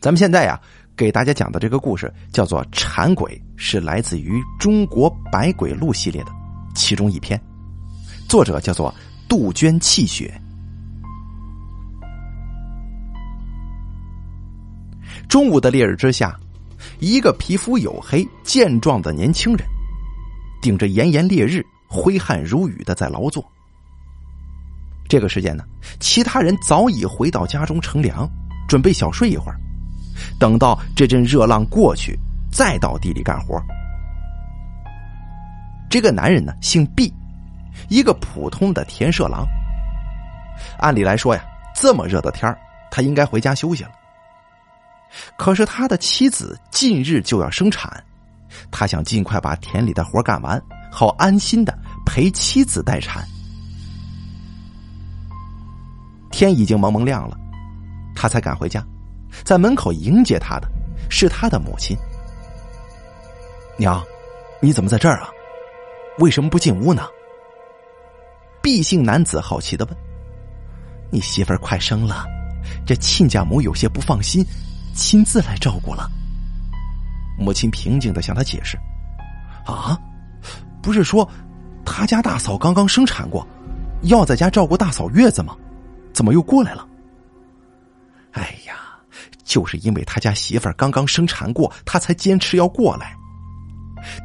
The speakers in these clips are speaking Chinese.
咱们现在呀，给大家讲的这个故事叫做《馋鬼》，是来自于《中国百鬼录》系列的其中一篇，作者叫做杜鹃泣血。中午的烈日之下，一个皮肤黝黑、健壮的年轻人，顶着炎炎烈日，挥汗如雨的在劳作。这个时间呢，其他人早已回到家中乘凉，准备小睡一会儿，等到这阵热浪过去，再到地里干活。这个男人呢，姓毕，一个普通的田舍郎。按理来说呀，这么热的天他应该回家休息了。可是他的妻子近日就要生产，他想尽快把田里的活干完，好安心的陪妻子待产。天已经蒙蒙亮了，他才赶回家，在门口迎接他的是他的母亲。娘，你怎么在这儿啊？为什么不进屋呢？毕姓男子好奇的问：“你媳妇儿快生了，这亲家母有些不放心。”亲自来照顾了。母亲平静的向他解释：“啊，不是说他家大嫂刚刚生产过，要在家照顾大嫂月子吗？怎么又过来了？”哎呀，就是因为他家媳妇儿刚刚生产过，他才坚持要过来。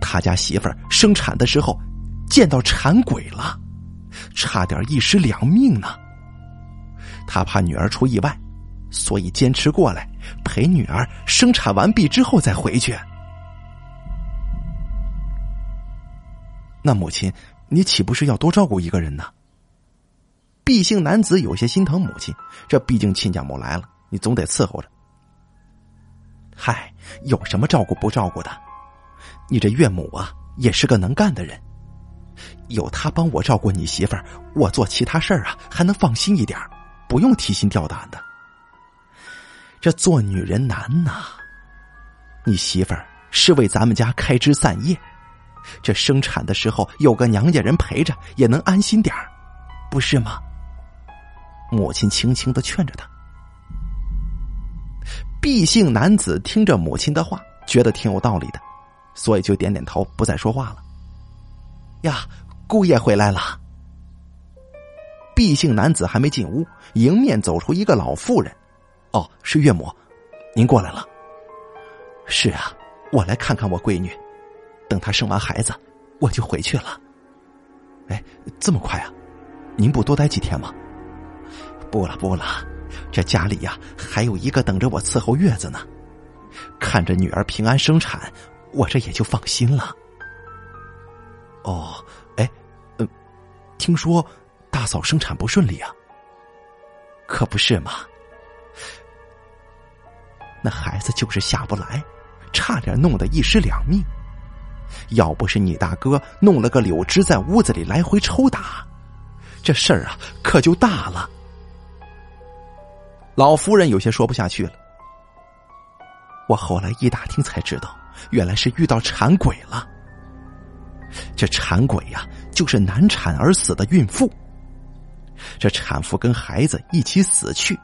他家媳妇儿生产的时候见到馋鬼了，差点一尸两命呢。他怕女儿出意外。所以坚持过来陪女儿生产完毕之后再回去。那母亲，你岂不是要多照顾一个人呢？毕姓男子有些心疼母亲，这毕竟亲家母来了，你总得伺候着。嗨，有什么照顾不照顾的？你这岳母啊，也是个能干的人，有她帮我照顾你媳妇儿，我做其他事儿啊还能放心一点，不用提心吊胆的。这做女人难呐！你媳妇儿是为咱们家开枝散叶，这生产的时候有个娘家人陪着，也能安心点儿，不是吗？母亲轻轻的劝着他。毕姓男子听着母亲的话，觉得挺有道理的，所以就点点头，不再说话了。呀，姑爷回来了。毕姓男子还没进屋，迎面走出一个老妇人。哦，是岳母，您过来了。是啊，我来看看我闺女，等她生完孩子，我就回去了。哎，这么快啊？您不多待几天吗？不了不了，这家里呀还有一个等着我伺候月子呢。看着女儿平安生产，我这也就放心了。哦，哎，嗯，听说大嫂生产不顺利啊？可不是嘛。那孩子就是下不来，差点弄得一尸两命。要不是你大哥弄了个柳枝在屋子里来回抽打，这事儿啊可就大了。老夫人有些说不下去了。我后来一打听才知道，原来是遇到馋鬼了。这馋鬼呀，就是难产而死的孕妇。这产妇跟孩子一起死去，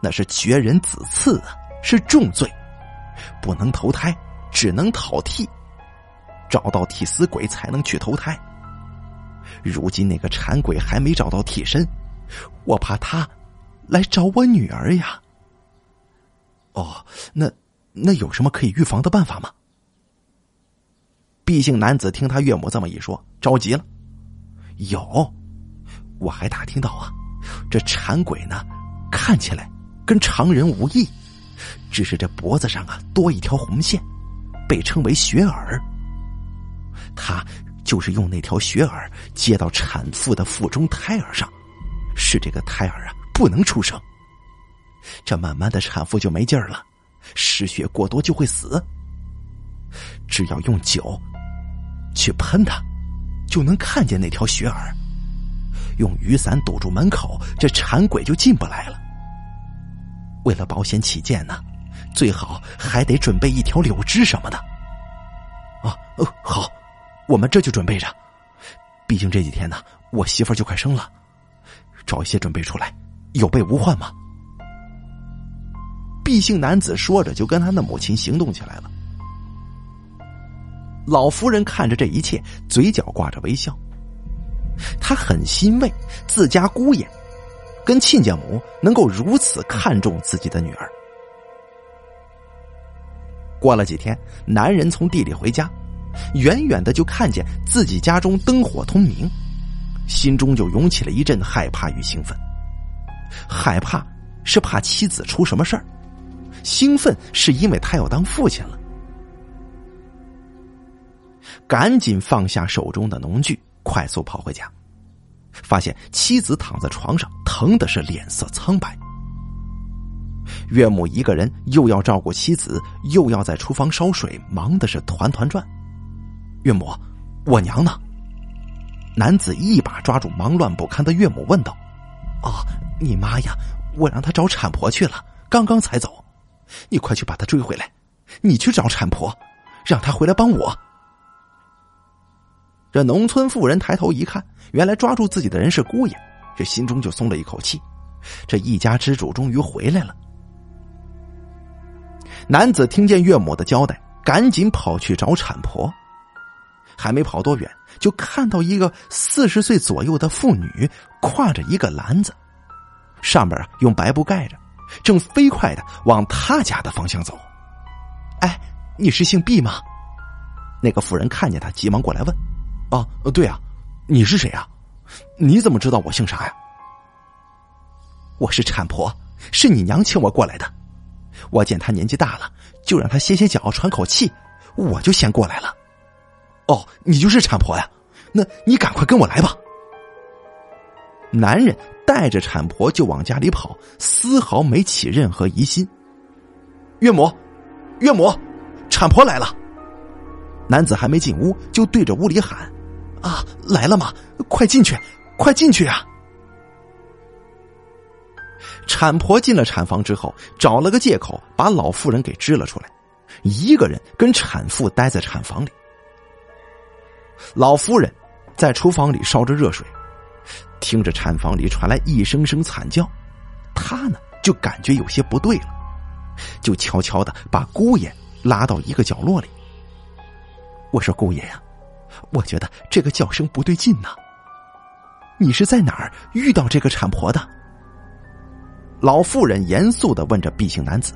那是绝人子嗣啊。是重罪，不能投胎，只能讨替，找到替死鬼才能去投胎。如今那个馋鬼还没找到替身，我怕他来找我女儿呀。哦，那那有什么可以预防的办法吗？毕姓男子听他岳母这么一说，着急了。有，我还打听到啊，这馋鬼呢，看起来跟常人无异。只是这脖子上啊多一条红线，被称为血耳。他就是用那条血耳接到产妇的腹中胎儿上，使这个胎儿啊不能出生。这慢慢的产妇就没劲儿了，失血过多就会死。只要用酒去喷它，就能看见那条血耳。用雨伞堵住门口，这馋鬼就进不来了。为了保险起见呢，最好还得准备一条柳枝什么的。啊，哦，好，我们这就准备着。毕竟这几天呢，我媳妇就快生了，找一些准备出来，有备无患嘛。毕姓男子说着，就跟他的母亲行动起来了。老夫人看着这一切，嘴角挂着微笑。她很欣慰自家姑爷跟亲家母能够如此看重自己的女儿。过了几天，男人从地里回家，远远的就看见自己家中灯火通明，心中就涌起了一阵害怕与兴奋。害怕是怕妻子出什么事儿，兴奋是因为他要当父亲了。赶紧放下手中的农具，快速跑回家，发现妻子躺在床上，疼的是脸色苍白。岳母一个人又要照顾妻子，又要在厨房烧水，忙的是团团转。岳母，我娘呢？男子一把抓住忙乱不堪的岳母，问道：“啊，你妈呀，我让她找产婆去了，刚刚才走。你快去把她追回来，你去找产婆，让她回来帮我。”这农村妇人抬头一看，原来抓住自己的人是姑爷，这心中就松了一口气，这一家之主终于回来了。男子听见岳母的交代，赶紧跑去找产婆。还没跑多远，就看到一个四十岁左右的妇女挎着一个篮子，上面啊用白布盖着，正飞快的往他家的方向走。哎，你是姓毕吗？那个妇人看见他，急忙过来问。啊，对啊，你是谁啊？你怎么知道我姓啥呀？我是产婆，是你娘请我过来的。我见她年纪大了，就让她歇歇脚，喘口气，我就先过来了。哦，你就是产婆呀？那你赶快跟我来吧。男人带着产婆就往家里跑，丝毫没起任何疑心。岳母，岳母，产婆来了。男子还没进屋，就对着屋里喊。啊，来了吗？快进去，快进去啊！产婆进了产房之后，找了个借口把老妇人给支了出来，一个人跟产妇待在产房里。老夫人在厨房里烧着热水，听着产房里传来一声声惨叫，他呢就感觉有些不对了，就悄悄的把姑爷拉到一个角落里。我说：“姑爷呀。”我觉得这个叫声不对劲呐。你是在哪儿遇到这个产婆的？老妇人严肃的问着毕姓男子。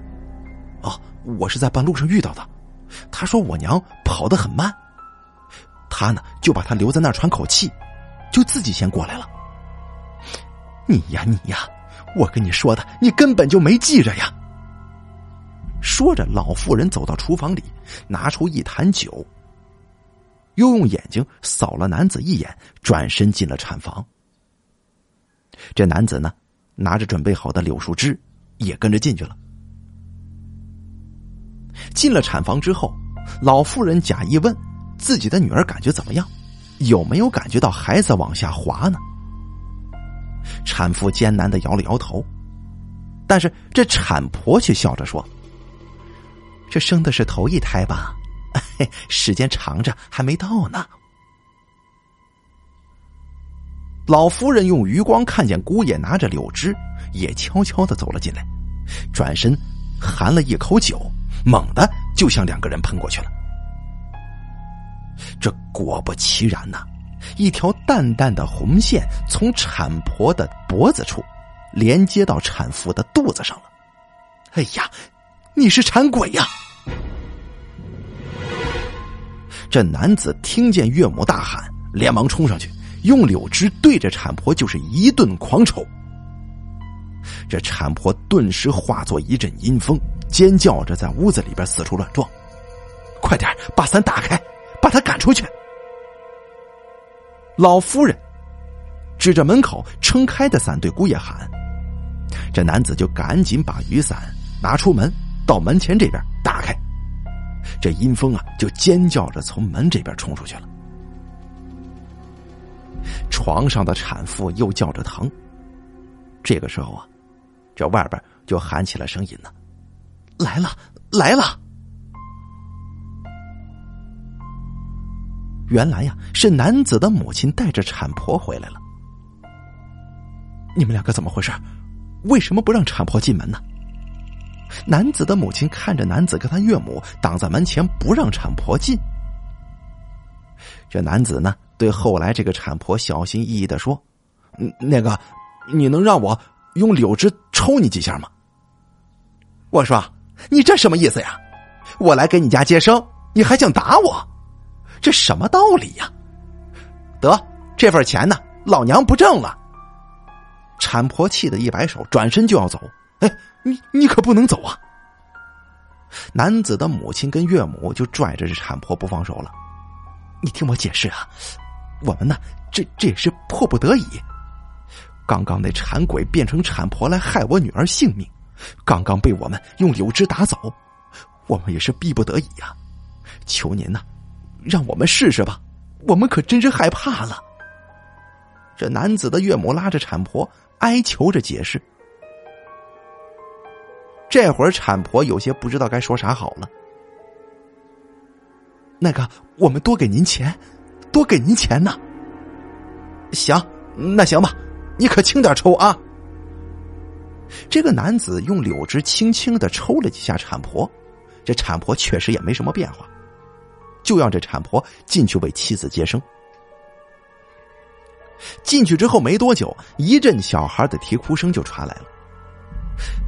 哦，我是在半路上遇到的。他说我娘跑得很慢，他呢就把他留在那儿喘口气，就自己先过来了。你呀你呀，我跟你说的，你根本就没记着呀。说着，老妇人走到厨房里，拿出一坛酒。又用眼睛扫了男子一眼，转身进了产房。这男子呢，拿着准备好的柳树枝，也跟着进去了。进了产房之后，老妇人假意问自己的女儿感觉怎么样，有没有感觉到孩子往下滑呢？产妇艰难的摇了摇头，但是这产婆却笑着说：“这生的是头一胎吧？” 时间长着还没到呢。老夫人用余光看见姑爷拿着柳枝，也悄悄的走了进来，转身含了一口酒，猛的就向两个人喷过去了。这果不其然呐，一条淡淡的红线从产婆的脖子处连接到产妇的肚子上了。哎呀，你是产鬼呀！这男子听见岳母大喊，连忙冲上去，用柳枝对着产婆就是一顿狂抽。这产婆顿时化作一阵阴风，尖叫着在屋子里边四处乱撞。快点把伞打开，把他赶出去！老夫人指着门口撑开的伞对姑爷喊。这男子就赶紧把雨伞拿出门，到门前这边打开。这阴风啊，就尖叫着从门这边冲出去了。床上的产妇又叫着疼。这个时候啊，这外边就喊起了声音呢：“来了，来了！”原来呀，是男子的母亲带着产婆回来了。你们两个怎么回事？为什么不让产婆进门呢？男子的母亲看着男子跟他岳母挡在门前，不让产婆进。这男子呢，对后来这个产婆小心翼翼的说：“嗯，那个，你能让我用柳枝抽你几下吗？”我说：“你这什么意思呀？我来给你家接生，你还想打我？这什么道理呀？”得这份钱呢，老娘不挣了。产婆气得一摆手，转身就要走。哎，你你可不能走啊！男子的母亲跟岳母就拽着这产婆不放手了。你听我解释啊，我们呢，这这也是迫不得已。刚刚那产鬼变成产婆来害我女儿性命，刚刚被我们用柳枝打走，我们也是逼不得已呀。求您呐，让我们试试吧，我们可真是害怕了。这男子的岳母拉着产婆哀求着解释。这会儿产婆有些不知道该说啥好了。那个，我们多给您钱，多给您钱呢。行，那行吧，你可轻点抽啊。这个男子用柳枝轻轻的抽了几下产婆，这产婆确实也没什么变化，就让这产婆进去为妻子接生。进去之后没多久，一阵小孩的啼哭声就传来了。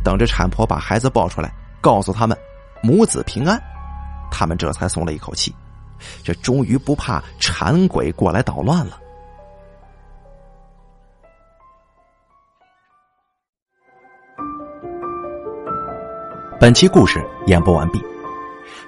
等着产婆把孩子抱出来，告诉他们母子平安。他们这才松了一口气，这终于不怕馋鬼过来捣乱了。本期故事演播完毕，